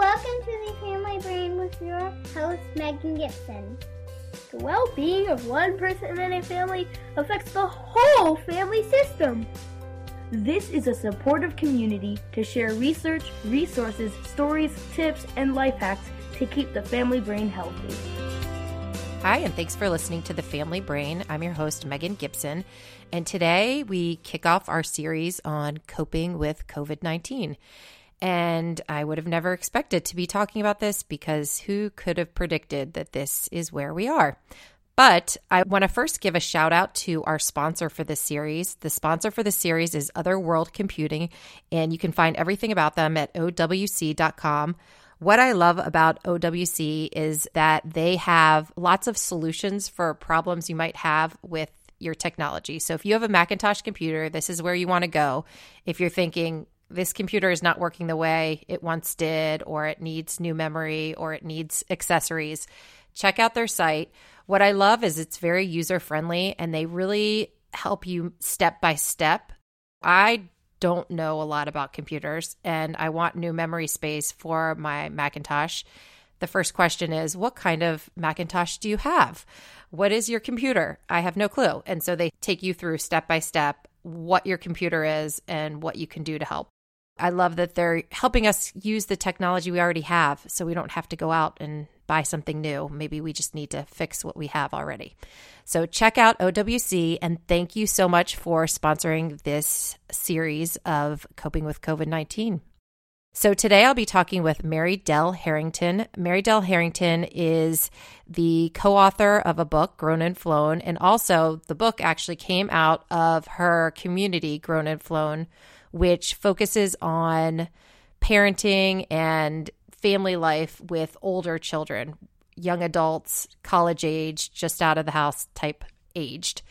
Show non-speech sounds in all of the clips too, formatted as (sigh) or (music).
Welcome to the Family Brain with your host, Megan Gibson. The well being of one person in a family affects the whole family system. This is a supportive community to share research, resources, stories, tips, and life hacks to keep the family brain healthy. Hi, and thanks for listening to The Family Brain. I'm your host, Megan Gibson. And today we kick off our series on coping with COVID 19. And I would have never expected to be talking about this because who could have predicted that this is where we are? But I want to first give a shout out to our sponsor for this series. The sponsor for the series is Other World Computing, and you can find everything about them at owc.com. What I love about OWC is that they have lots of solutions for problems you might have with your technology. So if you have a Macintosh computer, this is where you want to go. If you're thinking, this computer is not working the way it once did, or it needs new memory, or it needs accessories, check out their site. What I love is it's very user friendly and they really help you step by step. I don't know a lot about computers and I want new memory space for my Macintosh. The first question is, what kind of Macintosh do you have? What is your computer? I have no clue. And so they take you through step by step what your computer is and what you can do to help. I love that they're helping us use the technology we already have so we don't have to go out and buy something new. Maybe we just need to fix what we have already. So check out OWC and thank you so much for sponsoring this series of coping with COVID 19. So today I'll be talking with Mary Dell Harrington. Mary Dell Harrington is the co-author of a book, Grown and Flown, and also the book actually came out of her community, Grown and Flown, which focuses on parenting and family life with older children, young adults, college age, just out of the house type aged.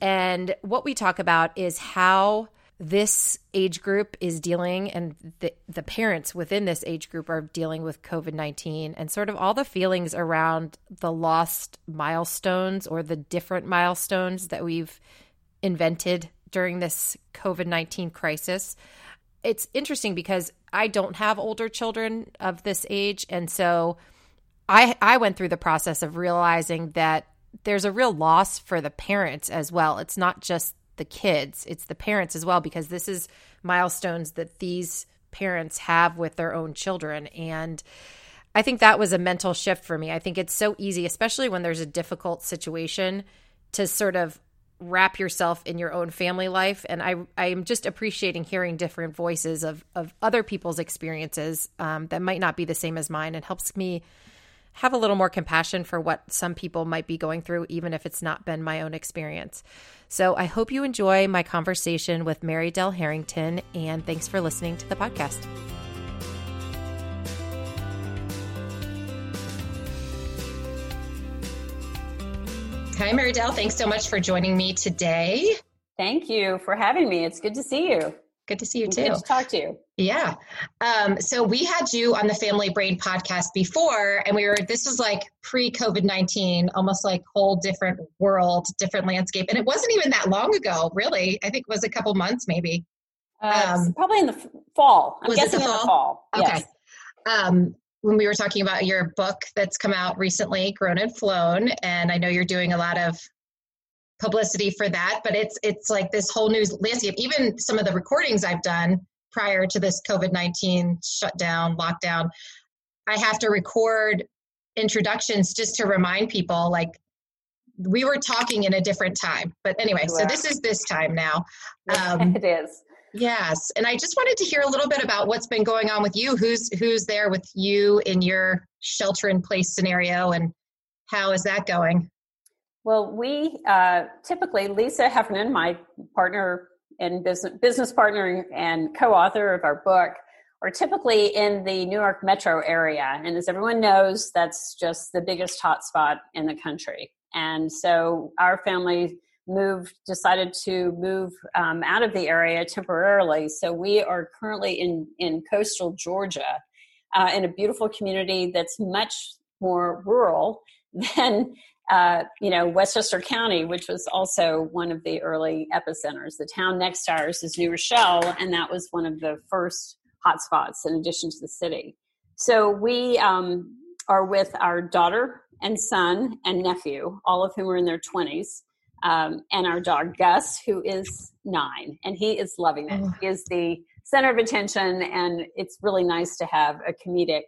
And what we talk about is how this age group is dealing and the, the parents within this age group are dealing with covid-19 and sort of all the feelings around the lost milestones or the different milestones that we've invented during this covid-19 crisis it's interesting because I don't have older children of this age and so I I went through the process of realizing that there's a real loss for the parents as well. It's not just the kids, it's the parents as well because this is milestones that these parents have with their own children and I think that was a mental shift for me. I think it's so easy especially when there's a difficult situation to sort of wrap yourself in your own family life. And i i am just appreciating hearing different voices of of other people's experiences um, that might not be the same as mine. And helps me have a little more compassion for what some people might be going through even if it's not been my own experience. So i hope you enjoy my conversation with mary dell harrington and thanks for listening to the podcast Hi, Mary Dell. Thanks so much for joining me today. Thank you for having me. It's good to see you. Good to see you too. Good to talk to you. Yeah. Um, so we had you on the Family Brain podcast before, and we were, this was like pre COVID 19, almost like whole different world, different landscape. And it wasn't even that long ago, really. I think it was a couple months maybe. Uh, um, probably in the fall. I'm was guessing it the fall? in the fall. Okay. Yes. Um, when we were talking about your book that's come out recently, Grown and Flown, and I know you're doing a lot of publicity for that, but it's it's like this whole new landscape. Even some of the recordings I've done prior to this COVID nineteen shutdown lockdown, I have to record introductions just to remind people like we were talking in a different time. But anyway, so this is this time now. (laughs) Um, it is. Yes, and I just wanted to hear a little bit about what's been going on with you. Who's who's there with you in your shelter in place scenario, and how is that going? Well, we uh, typically Lisa Heffernan, my partner and business business partner and co-author of our book, are typically in the New York metro area, and as everyone knows, that's just the biggest hotspot in the country. And so our family moved, decided to move um, out of the area temporarily. So we are currently in, in coastal Georgia uh, in a beautiful community that's much more rural (laughs) than uh, you know Westchester County, which was also one of the early epicenters. The town next to ours is New Rochelle, and that was one of the first hotspots in addition to the city. So we um, are with our daughter and son and nephew, all of whom are in their 20s, um, and our dog Gus, who is nine, and he is loving it. Oh. He is the center of attention, and it's really nice to have a comedic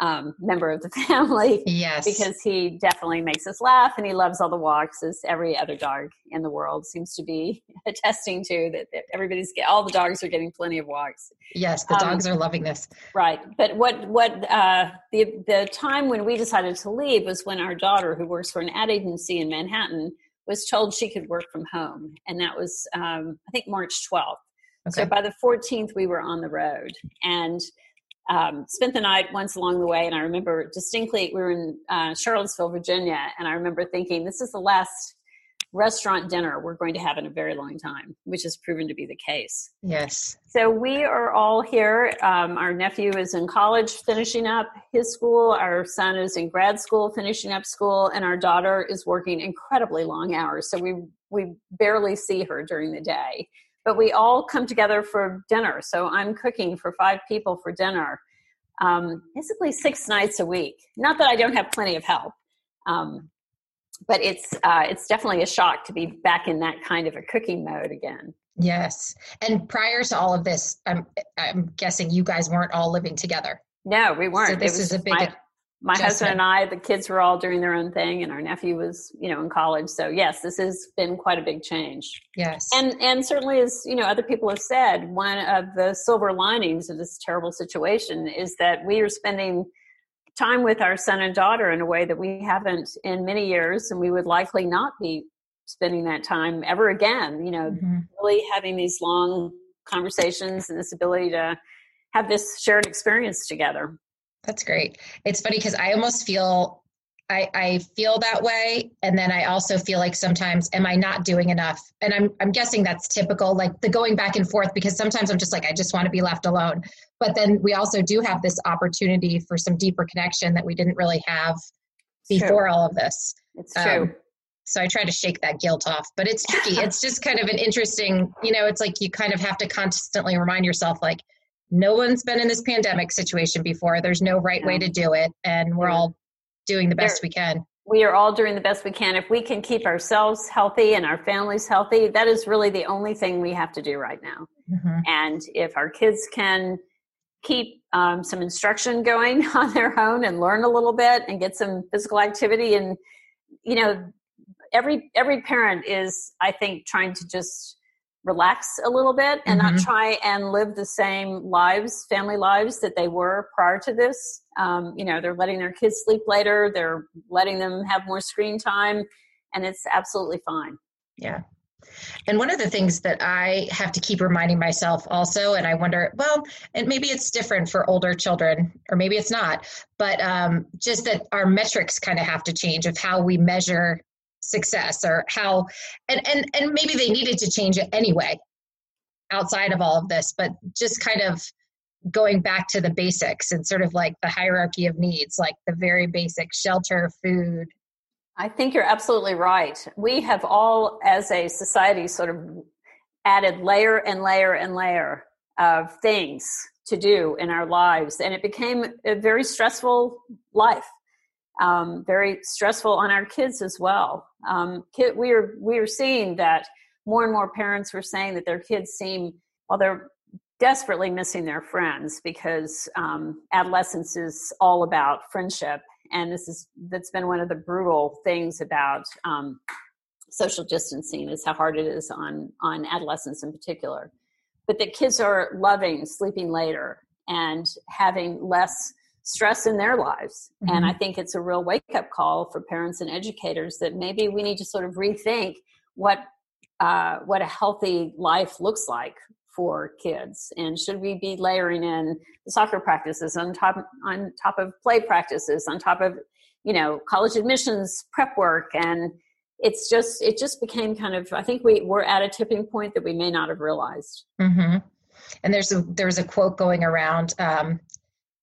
um, member of the (laughs) family. Yes. Because he definitely makes us laugh and he loves all the walks, as every other dog in the world seems to be (laughs) attesting to that, that everybody's get, all the dogs are getting plenty of walks. Yes, the dogs um, are loving this. Right. But what, what, uh, the, the time when we decided to leave was when our daughter, who works for an ad agency in Manhattan, was told she could work from home. And that was, um, I think, March 12th. Okay. So by the 14th, we were on the road. And um, spent the night once along the way, and I remember distinctly we were in uh, Charlottesville, Virginia, and I remember thinking, this is the last restaurant dinner we're going to have in a very long time, which has proven to be the case. Yes. So we are all here. Um, our nephew is in college finishing up his school, our son is in grad school finishing up school, and our daughter is working incredibly long hours. So we we barely see her during the day but we all come together for dinner. So I'm cooking for five people for dinner, um, basically six nights a week. Not that I don't have plenty of help, um, but it's uh, it's definitely a shock to be back in that kind of a cooking mode again. Yes, and prior to all of this, I'm I'm guessing you guys weren't all living together. No, we weren't. So this is a big. My, my husband and I, the kids were all doing their own thing, and our nephew was, you know, in college. So yes, this has been quite a big change. Yes, and and certainly, as you know, other people have said, one of the silver linings of this terrible situation is that we are spending time with our son and daughter in a way that we haven't in many years, and we would likely not be spending that time ever again. You know, mm-hmm. really having these long conversations and this ability to have this shared experience together. That's great. It's funny because I almost feel I, I feel that way. And then i also feel like sometimes am i not doing enough? And i'm i'm guessing that's typical like the going back and forth because sometimes i'm just like i just want to be left alone. But then we also do have this opportunity for some deeper connection that we didn't really have before true. all of this. It's true. Um, so i try to shake that guilt off but it's tricky. (laughs) It's just kind of an interesting you know it's like you kind of have to constantly remind yourself like no one's been in this pandemic situation before. There's no right way to do it, and we're all doing the best we can. We are all doing the best we can. If we can keep ourselves healthy and our families healthy, that is really the only thing we have to do right now. Mm-hmm. And if our kids can keep um, some instruction going (laughs) on their own and learn a little bit and get some physical activity, and you know, every every parent is, I think, trying to just relax a little bit and mm-hmm. not try and live the same lives, family lives that they were prior to this. Um, you know, they're letting their kids sleep later, they're letting them have more screen time, and it's absolutely fine. Yeah. And one of the things that I have to keep reminding myself also, and I wonder, well, and maybe it's different for older children, or maybe it's not, but um, just that our metrics kind of have to change of how we measure success or how and and and maybe they needed to change it anyway outside of all of this but just kind of going back to the basics and sort of like the hierarchy of needs like the very basic shelter food. I think you're absolutely right. We have all as a society sort of added layer and layer and layer of things to do in our lives and it became a very stressful life um, very stressful on our kids as well. Um, kid, we are we are seeing that more and more parents were saying that their kids seem while they're desperately missing their friends because um, adolescence is all about friendship, and this is that's been one of the brutal things about um, social distancing is how hard it is on on adolescents in particular. But that kids are loving sleeping later and having less stress in their lives. Mm-hmm. And I think it's a real wake up call for parents and educators that maybe we need to sort of rethink what uh, what a healthy life looks like for kids and should we be layering in the soccer practices on top on top of play practices on top of you know college admissions prep work and it's just it just became kind of i think we we're at a tipping point that we may not have realized mm-hmm. and there's a there's a quote going around um,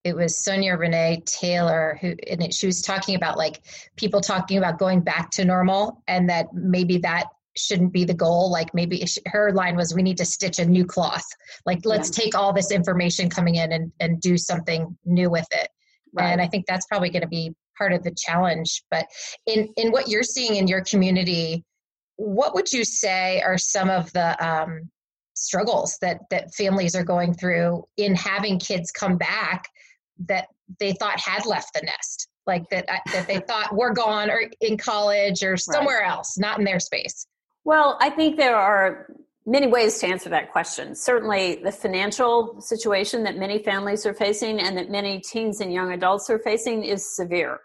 it was Sonya Renee Taylor who and it, she was talking about like people talking about going back to normal and that maybe that shouldn't be the goal like maybe her line was we need to stitch a new cloth like let's yeah. take all this information coming in and, and do something new with it right. and i think that's probably going to be part of the challenge but in in what you're seeing in your community what would you say are some of the um, struggles that that families are going through in having kids come back that they thought had left the nest like that uh, that they thought were gone or in college or somewhere right. else not in their space. Well i think there are many ways to answer that question. Certainly the financial situation that many families are facing and that many teens and young adults are facing is severe.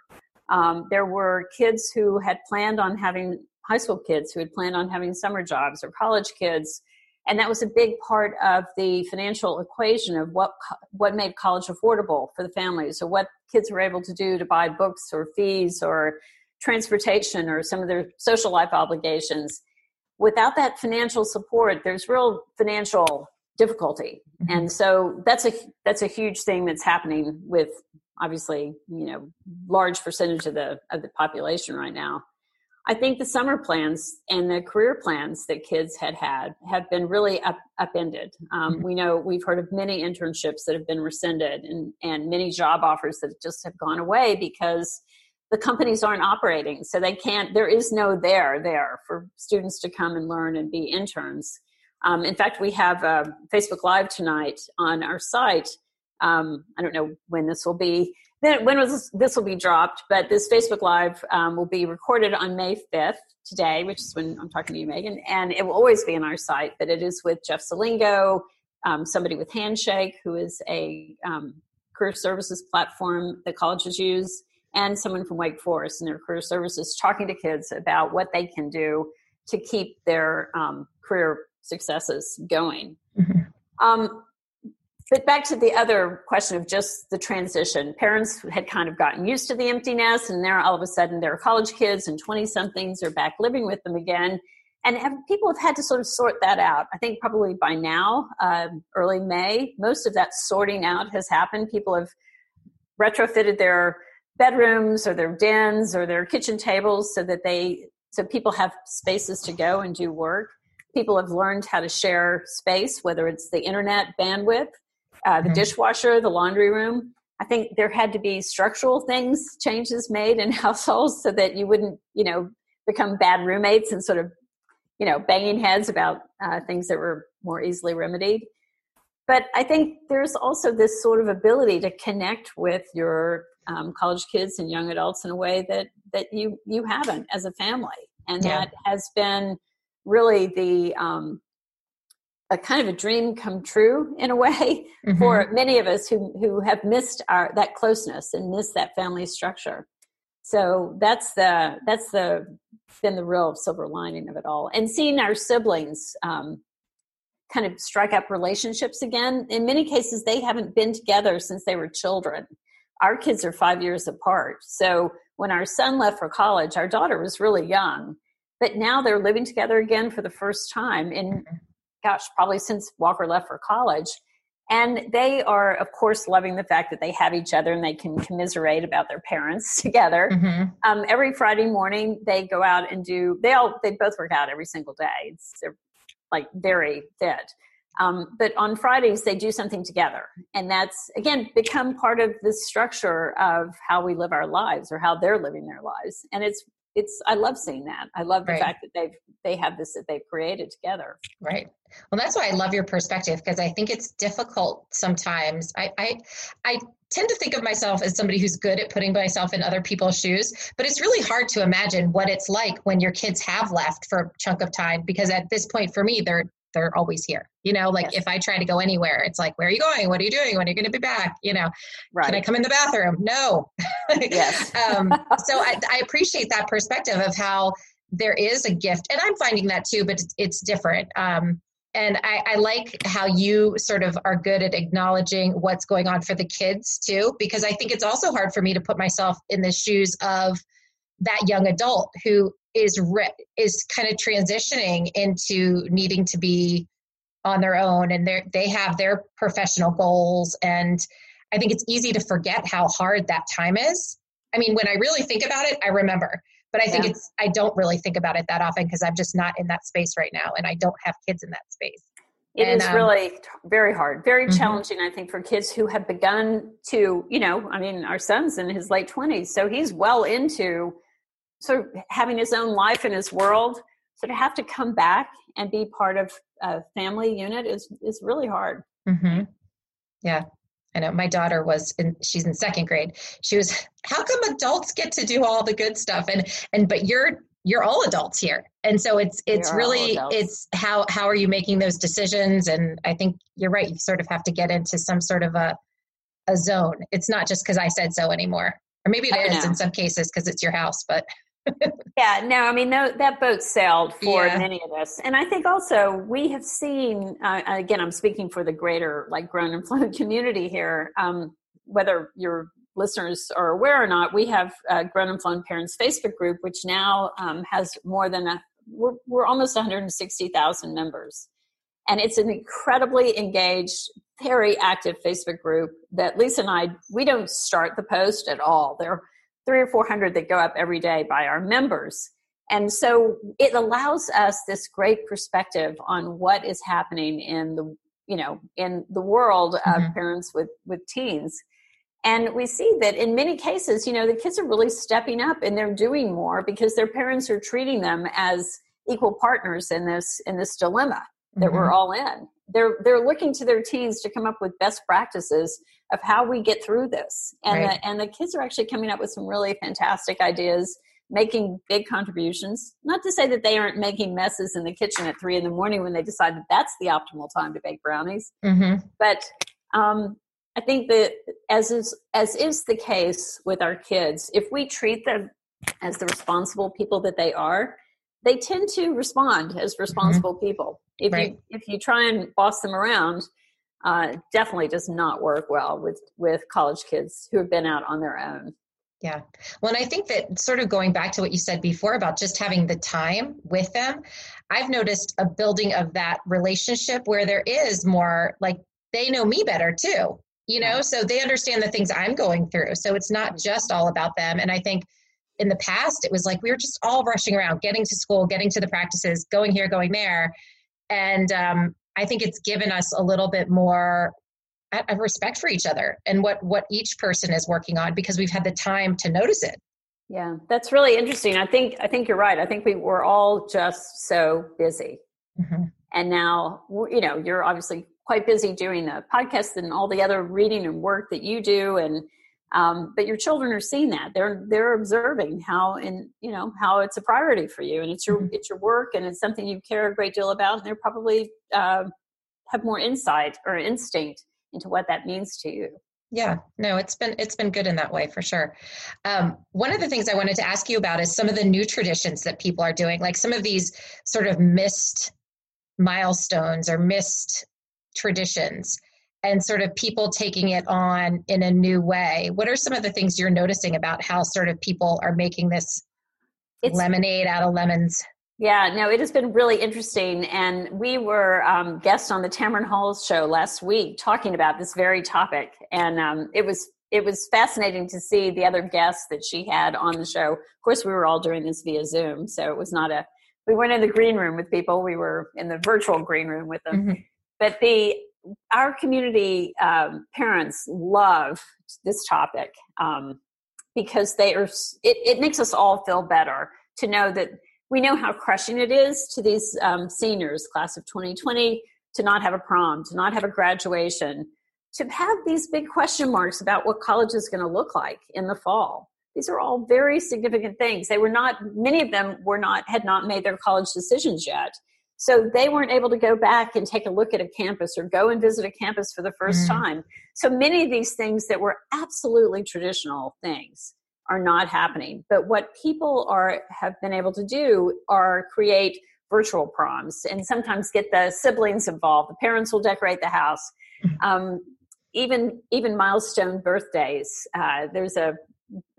Um, there were kids who had planned on having high school kids who had planned on having summer jobs or college kids and that was a big part of the financial equation of what what made college affordable for the families or what kids were able to do to buy books or fees or transportation or some of their social life obligations. Without that financial support there's real financial difficulty. Mm-hmm. and so that's a that's a huge thing that's happening with obviously you know large percentage of the of the population right now I think the summer plans and the career plans that kids had had have been really up, upended. Um, mm-hmm. We know we've heard of many internships that have been rescinded and, and many job offers that just have gone away because the companies aren't operating. So they can't, there is no there there for students to come and learn and be interns. Um, in fact, we have uh, Facebook Live tonight on our site. Um, I don't know when this will be then when was this, will be dropped but this facebook live um, will be recorded on may 5th today which is when i'm talking to you megan and it will always be on our site but it is with jeff selingo um, somebody with handshake who is a um, career services platform that colleges use and someone from wake forest and their career services talking to kids about what they can do to keep their um, career successes going mm-hmm. Um, but back to the other question of just the transition. Parents had kind of gotten used to the empty nest, and now all of a sudden their college kids and 20 somethings are back living with them again. And have, people have had to sort of sort that out. I think probably by now, uh, early May, most of that sorting out has happened. People have retrofitted their bedrooms or their dens or their kitchen tables so that they so people have spaces to go and do work people have learned how to share space whether it's the internet bandwidth uh, the mm-hmm. dishwasher, the laundry room. I think there had to be structural things, changes made in (laughs) households so that you wouldn't, you know, become bad roommates and sort of, you know, banging heads about uh, things that were more easily remedied. But I think there's also this sort of ability to connect with your um, college kids and young adults in a way that that you you haven't as a family, and yeah. that has been really the um, a kind of a dream come true in a way (laughs) mm-hmm. for many of us who who have missed our that closeness and missed that family structure. So that's the that's the been the real silver lining of it all, and seeing our siblings um, kind of strike up relationships again. In many cases, they haven't been together since they were children. Our kids are five years apart, so when our son left for college, our daughter was really young, but now they're living together again for the first time in mm-hmm gosh, probably since Walker left for college. And they are, of course, loving the fact that they have each other and they can commiserate about their parents (laughs) together. Mm-hmm. Um, every Friday morning, they go out and do. They all they both work out every single day. It's, they're like very fit. Um, but on Fridays, they do something together. And that's, again, become part of the structure of how we live our lives or how they're living their lives. And it's, it's, I love seeing that. I love the Right. fact that they've, they have this that they've created together. Right. Well, that's why I love your perspective because I think it's difficult sometimes. I, I I tend to think of myself as somebody who's good at putting myself in other people's shoes, but it's really hard to imagine what it's like when your kids have left for a chunk of time because at this point for me they're they're always here. You know, like Yes. if I try to go anywhere, it's like, where are you going? What are you doing? When are you going to be back? You know, Right. can I come in the bathroom? No. Yes. (laughs) um, so I, I appreciate that perspective of how there is a gift, and I'm finding that too, but it's, it's different. Um, and I, I like how you sort of are good at acknowledging what's going on for the kids too, because I think it's also hard for me to put myself in the shoes of that young adult who is re- is kind of transitioning into needing to be on their own and they they have their professional goals and I think it's easy to forget how hard that time is. I mean, when I really think about it, I remember. But I think Yeah. it's I don't really think about it that often because I'm just not in that space right now and I don't have kids in that space. It And, is um, really very hard, very Mhm. challenging, I think, for kids who have begun to, you know, I mean, our son's in his late 20s, so he's well into sort of having his own life in his world. So to have to come back and be part of a family unit is, is really hard. Mm-hmm. Yeah. I know my daughter was in she's in second grade. She was how come adults get to do all the good stuff and and but you're you're all adults here. And so it's it's are really it's how how are you making those decisions and I think you're right you sort of have to get into some sort of a a zone. It's not just cuz I said so anymore. Or maybe I it is know. in some cases cuz it's your house, but Yeah, no, I mean, no, that boat sailed for Yeah. many of us. And I think also we have seen, uh, again, I'm speaking for the greater, like, grown and flown (laughs) community here. Um, whether your listeners are aware or not, we have uh, Grown and Flown Parents Facebook group, which now um, has more than a, we're, we're almost 160,000 members. And it's an incredibly engaged, very active Facebook group that Lisa and I, we don't start the post at all. There three or 400 that go up every day by our members. And so it allows us this great perspective on what is happening in the, you know, in the world of Mhm. parents with, with teens. And we see that in many cases, you know, the kids are really stepping up and they're doing more because their parents are treating them as equal partners in this in this dilemma that Mm-hmm. we're all in. They're they're looking to their teens to come up with best practices of how we get through this. And Right. the, and the kids are actually coming up with some really fantastic ideas, making big contributions. Not to say that they aren't making messes in the kitchen at three in the morning when they decide that that's the optimal time to bake brownies Mhm. but um, I think that as is as is the case with our kids, if we treat them as the responsible people that they are, they tend to respond as responsible people. If Right. you if you try and boss them around, uh, definitely does not work well with with college kids who have been out on their own. Yeah. Well, and I think that sort of going back to what you said before about just having the time with them, I've noticed a building of that relationship where there is more like they know me better too, you know, so they understand the things I'm going through. So it's not just all about them. And I think in the past, it was like we were just all rushing around, getting to school, getting to the practices, going here, going there. And um, I think it's given us a little bit more a a respect for each other and what what each person is working on because we've had the time to notice it Yeah, that's really interesting. I think I think you're right. I think we were all just so busy. Mhm. and now you know you're obviously quite busy doing the podcast and all the other reading and work that you do and um, but your children are seeing that. They're they're observing how and you know how it's a priority for you and it's your Mhm. it's your work and it's something you care a great deal about and they're probably uh, have more insight or instinct into what that means to you. Yeah. No it's been it's been good in that way for sure. Um, one of the things i wanted to ask you about is some of the new traditions that people are doing like some of these sort of missed milestones or missed traditions and sort of people taking it on in a new way what are some of the things you're noticing about how sort of people are making this It's- lemonade out of lemons Yeah, no, it has been really interesting. And we were um, guests on the Tamron Hall's show last week talking about this very topic. And um, it was it was fascinating to see the other guests that she had on the show. Of course, we were all doing this via Zoom, so it was not a we weren't in the green room with people. We were in the virtual green room with them. Mhm. but the our community um, parents love this topic um, because they are. It, it makes us all feel better to know that we know how crushing it is to these um, seniors, class of 2020, to not have a prom, to not have a graduation, to have these big question marks about what college is going to look like in the fall. These are all very significant things. They were not, many of them were not, had not made their college decisions yet. So they weren't able to go back and take a look at a campus or go and visit a campus for the 1st mm time. So many of these things that were absolutely traditional things are not happening. But what people are have been able to do are create virtual proms and sometimes get the siblings involved. The parents will decorate the house. Mm-hmm. Um, even even milestone birthdays. Uh, there's a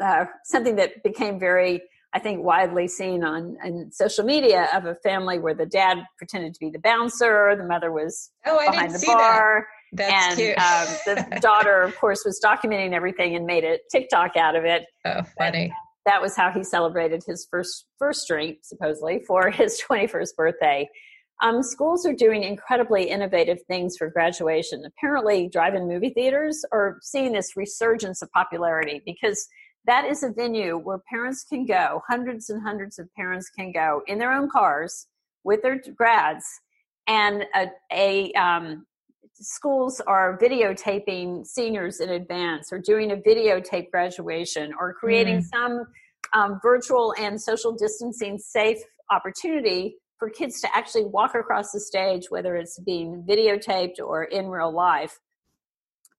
uh, something that became very, I think, widely seen on, on social media of a family where the dad pretended to be the bouncer, the mother was oh, behind the bar. That. That's and um, the (laughs) daughter, of course, was documenting everything and made a TikTok out of it. Oh, funny. that was how he celebrated his first first drink, supposedly, for (laughs) his 21st birthday. Um, schools are doing incredibly innovative things for graduation. Apparently, drive in movie theaters are seeing this resurgence of popularity because that is a venue where parents can go, hundreds and hundreds of parents can go in their own cars with their grads, and a, a um, schools are videotaping seniors in advance or doing a videotape graduation or creating mm. some um, virtual and social distancing safe opportunity for kids to actually walk across the stage, whether it's being videotaped or in real life.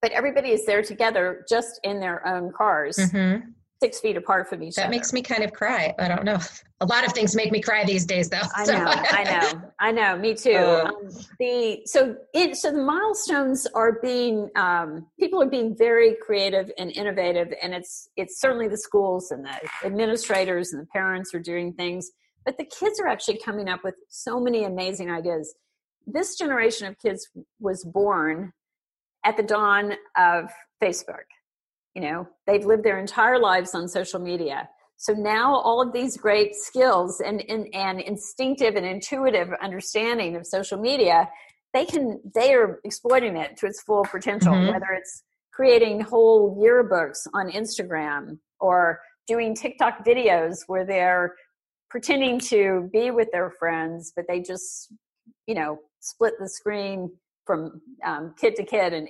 But everybody is there together just in their own cars. Mm-hmm six feet apart from each that other. That makes me kind of cry. I don't know. (laughs) A lot of things make me cry these days, though. I (laughs) know, (laughs) I know, I know. Me too. Uh, um, the so it so the milestones are being um, people are being very creative and innovative, and it's it's certainly the schools and the administrators and the parents are doing things, but the kids are actually coming up with so many amazing ideas. This generation of kids was born at the dawn of Facebook you know they've lived their entire lives on social media so now all of these great skills and, and, and instinctive and intuitive understanding of social media they can they are exploiting it to its full potential mm-hmm. whether it's creating whole yearbooks on instagram or doing tiktok videos where they're pretending to be with their friends but they just you know split the screen from um, kid to kid and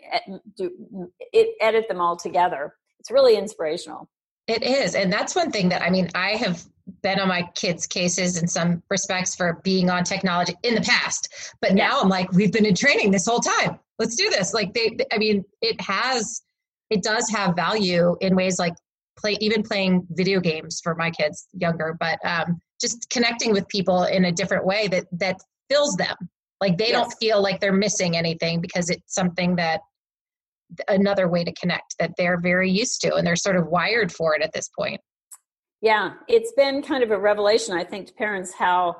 do it, edit them all together. It's really inspirational. It is. And that's one thing that I mean, I have been on my kids' cases in some respects for being on technology in the past. But yeah. now I'm like, we've been in training this whole time. Let's do this. Like they I mean, it has it does have value in ways like play even playing video games for my kids younger, but um just connecting with people in a different way that that fills them like they yes. don't feel like they're missing anything because it's something that another way to connect that they're very used to and they're sort of wired for it at this point. Yeah, it's been kind of a revelation, I think, to parents how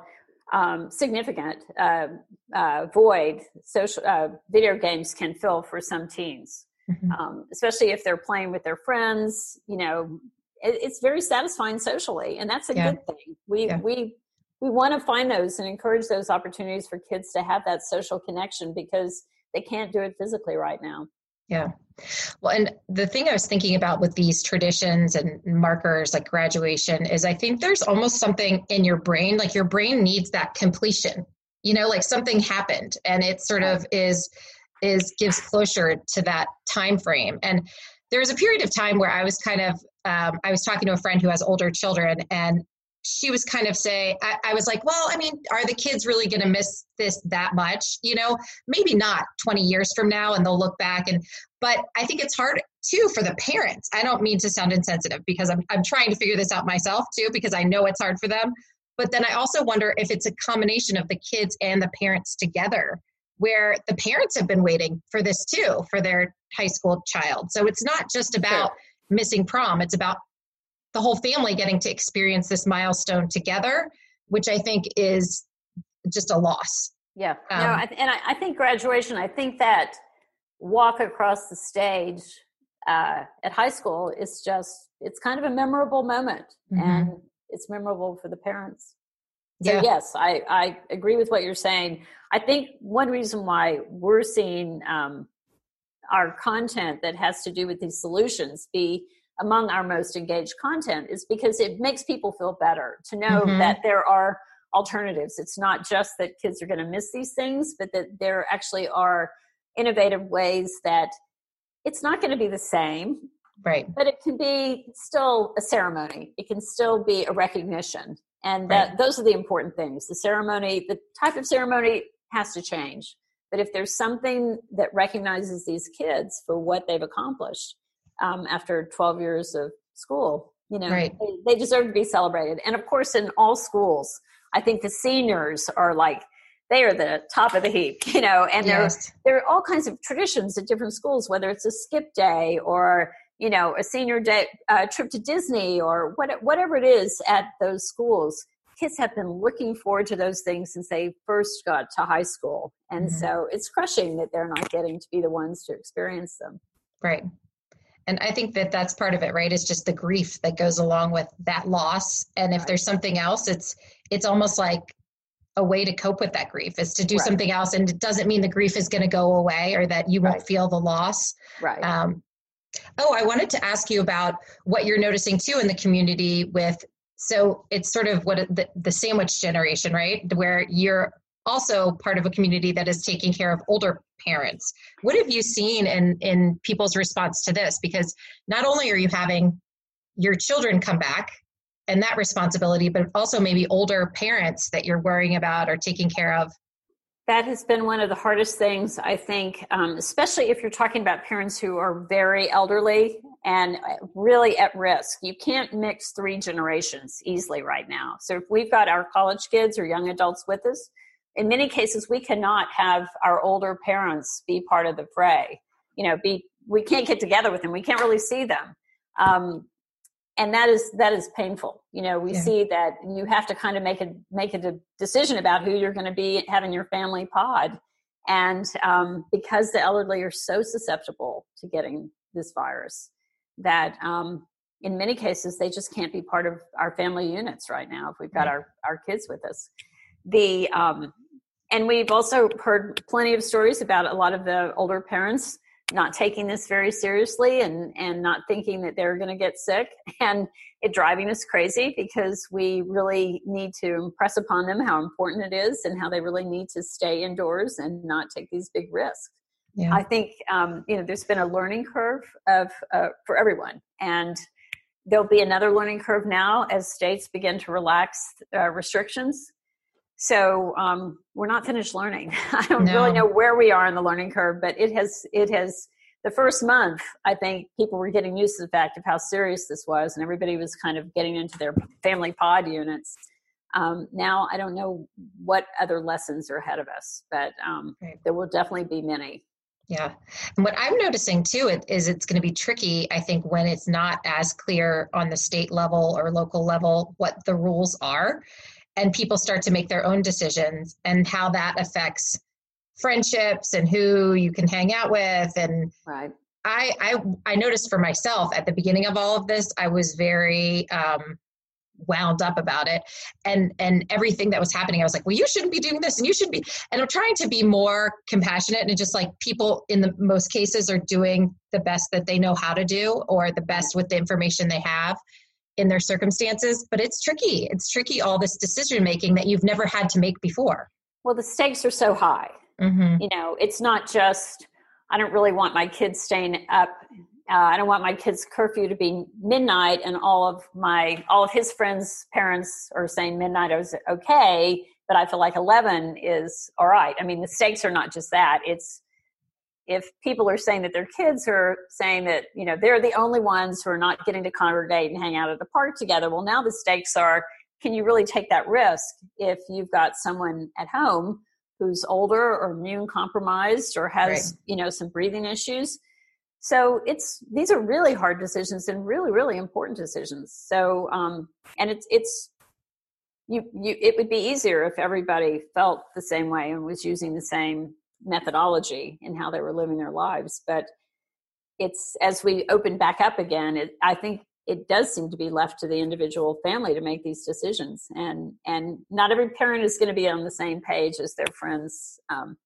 um, significant uh, uh, void social uh, video games can fill for some teens, mm-hmm. um, especially if they're playing with their friends. You know, it, it's very satisfying socially, and that's a yeah. good thing. We yeah. we we want to find those and encourage those opportunities for kids to have that social connection because they can't do it physically right now. Yeah. Well, and the thing I was thinking about with these traditions and markers like graduation is I think there's almost something in your brain, like your brain needs that completion. You know, like something happened and it sort of is is gives closure to that time frame. And there was a period of time where I was kind of um, I was talking to a friend who has older children and she was kind of say I, I, was like well i mean are the kids really going to miss this that much? You know maybe not 20 years from now and they'll look back and but i think it's hard too for the parents. I don't mean to sound insensitive because i'm, I'm trying to figure this out myself too because i know it's hard for them. But then i also wonder if it's a combination of the kids and the parents together where the parents have been waiting for this too for their high school child. So it's not just about sure. missing prom it's about the whole family getting to experience this milestone together, which I think is just a loss. Yeah. Um, no, I th- and I, I, think graduation, I think that walk across the stage uh, at high school is just, it's kind of a memorable moment. Mm-hmm. And it's memorable for the parents. So Yeah. yes, I, I agree with what you're saying. I think one reason why we're seeing um, our content that has to do with these solutions be among our most engaged content is because it makes people feel better to know Mhm. that there are alternatives. It's not just that kids are going to miss these things, but that there actually are innovative ways that it's not going to be the same, Right. but it can be still a ceremony. It can still be a recognition. And that Right. those are the important things. The ceremony, the type of ceremony has to change. But if there's something that recognizes these kids for what they've accomplished um, after 12 years of school, you know, Right. they, they deserve to be celebrated. And of course, in all schools, I think the seniors are like, they are the top of the heap, (laughs) you know, and Yes. there are all kinds of traditions at different schools, whether it's a skip day or you know a senior day uh, trip to Disney or what, whatever it is at those schools. Kids have been looking forward to those things since they first got to high school, and Mhm. so it's crushing that they're not getting to be the ones to experience them. Right. And I think that that's part of it, right? Is just the grief that goes along with that loss. And if there's something else, it's it's almost like a way to cope with that grief is to do Right. something else. And it doesn't mean the grief is going to go away or that you won't feel the loss. Right. Um, oh, I wanted to ask you about what you're noticing too in the community with. So it's sort of what the, the sandwich generation, right? Where you're also part of a community that is taking care of older parents. What have you seen in in people's response to this? Because not only are you having your children come back and that responsibility, but also maybe older parents that you're worrying about or taking care of. That has been one of the hardest things, I think, um, especially if you're talking about parents who are very elderly and really at risk. You can't mix three generations easily right now. So if we've got our college kids or young adults with us, in many cases we cannot have our older parents be part of the fray. You know, be we can't get together with them. We can't really see them. Um, and that is that is painful you know we Yeah. see that you have to kind of make a make a de- decision about who you're going to be having your family pod and um, because the elderly are so susceptible to getting this virus that um, in many cases they just can't be part of our family units right now if we've got Right. our, our kids with us the um, and we've also heard plenty of stories about a lot of the older parents not taking this very seriously and and not thinking that they're going to get sick (laughs) and it driving us crazy because we really need to impress upon them how important it is and how they really need to stay indoors and not take these big risks Yeah. I think um, you know there's been a learning curve of uh, for everyone, and there'll be another learning curve now as states begin to relax uh, restrictions. So um, we're not finished learning. (laughs) I don't really know where we are in the learning curve, but it has it has the first month. I think people were getting used to the fact of how serious this was, and everybody was kind of getting into their family pod units. Um, now I don't know what other lessons are ahead of us, but um, Right. there will definitely be many. Yeah. And what I'm noticing too is it's going to be tricky, I think, when it's not as clear on the state level or local level what the rules are. And people start to make their own decisions and how that affects friendships and who you can hang out with. And Right. I, I, I noticed for myself at the beginning of all of this, I was very, um, wound up about it and and everything that was happening i was like well you shouldn't be doing this and you should be and i'm trying to be more compassionate and just like people in the most cases are doing the best that they know how to do or the best with the information they have in their circumstances but it's tricky it's tricky all this decision making that you've never had to make before Well, the stakes are so high. mm-hmm. You know, it's not just, I don't really want my kids staying up. Uh, I don't want my kids' curfew to be midnight, and all of my all of his friends' parents are saying midnight is okay, but I feel like eleven is all right. I mean, the stakes are not just that; it's if people are saying that their kids are saying that you know they're the only ones who are not getting to congregate and hang out at the park together. Well, now the stakes are: can you really take that risk if you've got someone at home who's older or immune compromised or has Right. you know some breathing issues? so it's these are really hard decisions and really really important decisions so um and it's it's you you it would be easier if everybody felt the same way and was using the same methodology in how they were living their lives but it's as we open back up again it, i think it does seem to be left to the individual family to make these decisions and and not every parent is going to be on the same page as their friends um,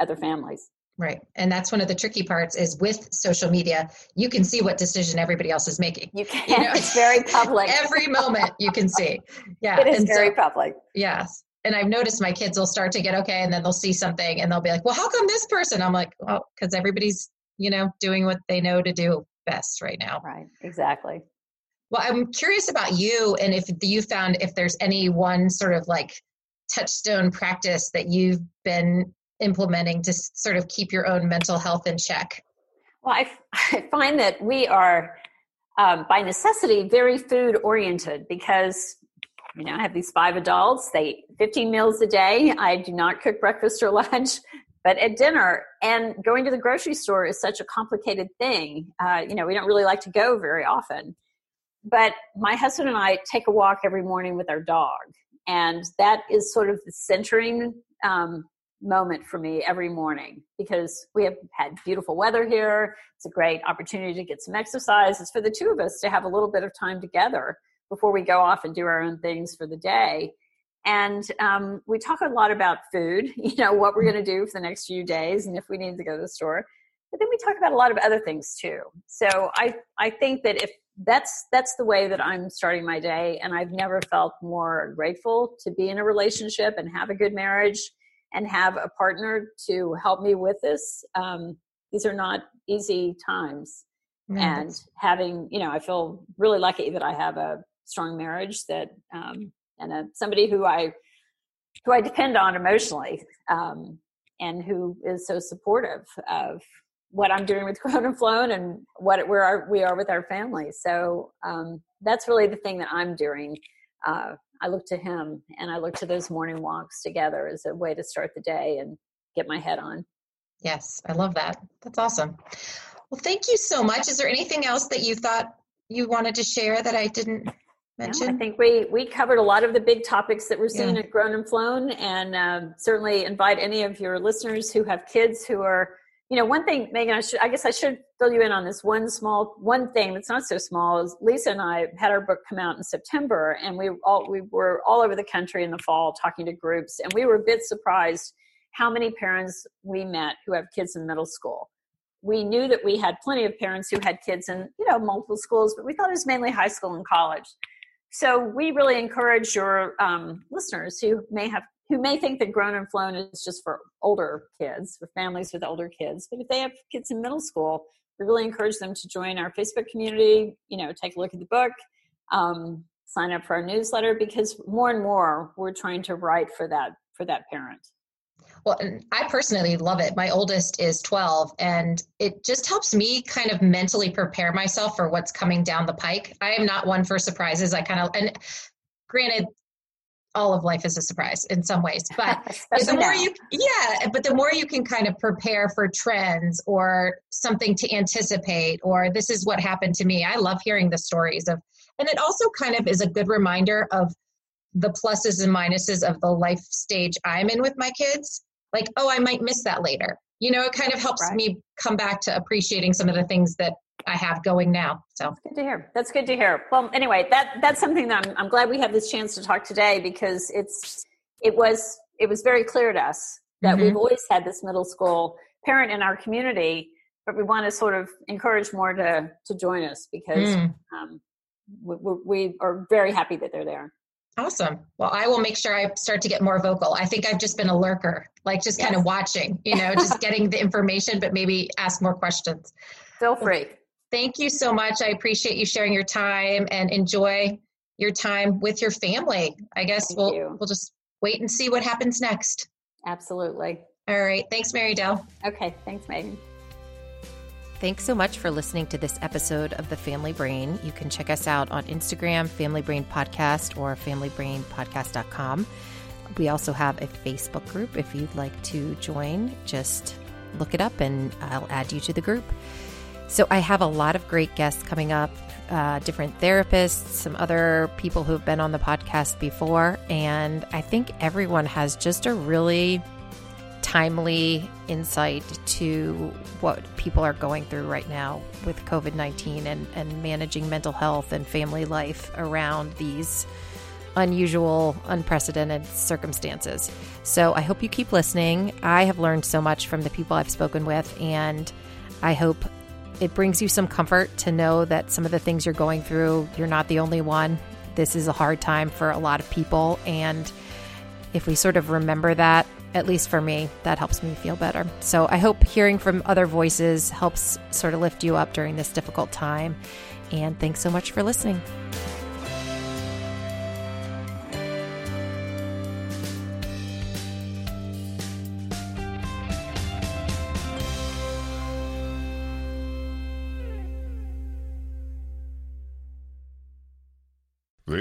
other families Right. And that's one of the tricky parts is with social media, you can see what decision everybody else is making. You can. You know, it's very public. (laughs) Every moment you can see. (laughs) Yeah. It is and very so, public. Yes. And I've noticed my kids will start to get okay and then they'll see something and they'll be like, well, how come this person? I'm like, well, because everybody's, you know, doing what they know to do best right now. Right. Exactly. Well, I'm curious about you and if you found if there's any one sort of like touchstone practice that you've been implementing to sort of keep your own mental health in check? Well, I, (laughs) I find that we are, um, by necessity, very food oriented because you know I have these five adults. They eat 15 meals a day. I do not cook breakfast or (laughs) lunch, but at dinner and going to the grocery store is such a complicated thing. Uh, you know, we don't really like to go very often. But my husband and I take a walk every morning with our dog, and that is sort of the centering um, moment for me every morning because we have had beautiful weather here. It's a great opportunity to get some exercise. It's for the two of us to have a little bit of time together before we go off and do our own things for the day. And um, we talk a lot about food, (laughs) you know, what we're going to do for the next few days and if we need to go to the store. But then we talk about a lot of other things too. So I, I think that if that's that's the way that I'm starting my day, and I've never felt more grateful to be in a relationship and have a good marriage and have a partner to help me with this. Um, these are not easy times. and having, you know, I feel really lucky that I have a strong marriage that, um, and a, somebody who I, who I depend on emotionally, um, and who is so supportive of what I'm doing with (laughs) Grown and Flown and what where our, we are with our family. So um, that's really the thing that I'm doing uh, I look to him and I look to those morning walks together as a way to start the day and get my head on. Yes, I love that. That's awesome. Well, thank you so much. Is there anything else that you thought you wanted to share that I didn't mention? I think we we covered a lot of the big topics that we're seeing yeah. at Grown and Flown, and um, certainly invite any of your listeners who have kids who are you know, one thing, Megan, I should, I guess I should fill you in on this one small, one thing that's not so small is Lisa and I had our book come out in September and we all, we were all over the country in the fall talking to groups and we were a bit surprised how many parents we met who have kids in middle school. We knew that we had plenty of parents who had kids in, you know, multiple schools, but we thought it was mainly high school and college. So we really encourage your um, listeners who may have who may think that grown and flown is just for older kids, for families with older kids. But if they have kids in middle school, we really encourage them to join our Facebook community, you know, take a look at the book, um, sign up for our newsletter because more and more we're trying to write for that for that parent. Well, I personally love it. My oldest is 12, and it just helps me kind of mentally prepare myself for what's coming down the pike. I am not one for surprises. I kind of, and granted, all of life is a surprise in some ways (laughs) but the more now. you yeah but the more you can kind of prepare for trends or something to anticipate or this is what happened to me i love hearing the stories of and it also kind of is a good reminder of the pluses and minuses of the life stage i'm in with my kids like oh i might miss that later you know it kind of helps right. me come back to appreciating some of the things that I have going now. So that's good to hear. That's good to hear. Well, anyway, that that's something that I'm, I'm glad we have this chance to talk today because it's it was it was very clear to us that mm-hmm. we've always had this middle school parent in our community, but we want to sort of encourage more to to join us because mm. um, we, we are very happy that they're there. Awesome. Well, I will make sure I start to get more vocal. I think I've just been a lurker, like just yes. kind of watching, you know, just (laughs) getting the information, but maybe ask more questions. Feel free. Thank you so much. I appreciate you sharing your time and enjoy your time with your family. I guess Thank we'll you. we'll just wait and see what happens next. Absolutely. All right. Thanks, Mary Dell. Okay. Thanks, Megan. Thanks so much for listening to this episode of The Family Brain. You can check us out on Instagram, Family Brain Podcast, or FamilyBrainPodcast.com. We also have a Facebook group. If you'd like to join, just look it up and I'll add you to the group. So I have a lot of great guests coming up, uh, different therapists, some other people who've been on the podcast before. And I think everyone has just a really timely insight to what people are going through right now with COVID 19 and, and managing mental health and family life around these unusual, unprecedented circumstances. So I hope you keep listening. I have learned so much from the people I've spoken with, and I hope it brings you some comfort to know that some of the things you're going through, you're not the only one. This is a hard time for a lot of people. And if we sort of remember that, at least for me, that helps me feel better. So I hope hearing from other voices helps sort of lift you up during this difficult time. And thanks so much for listening.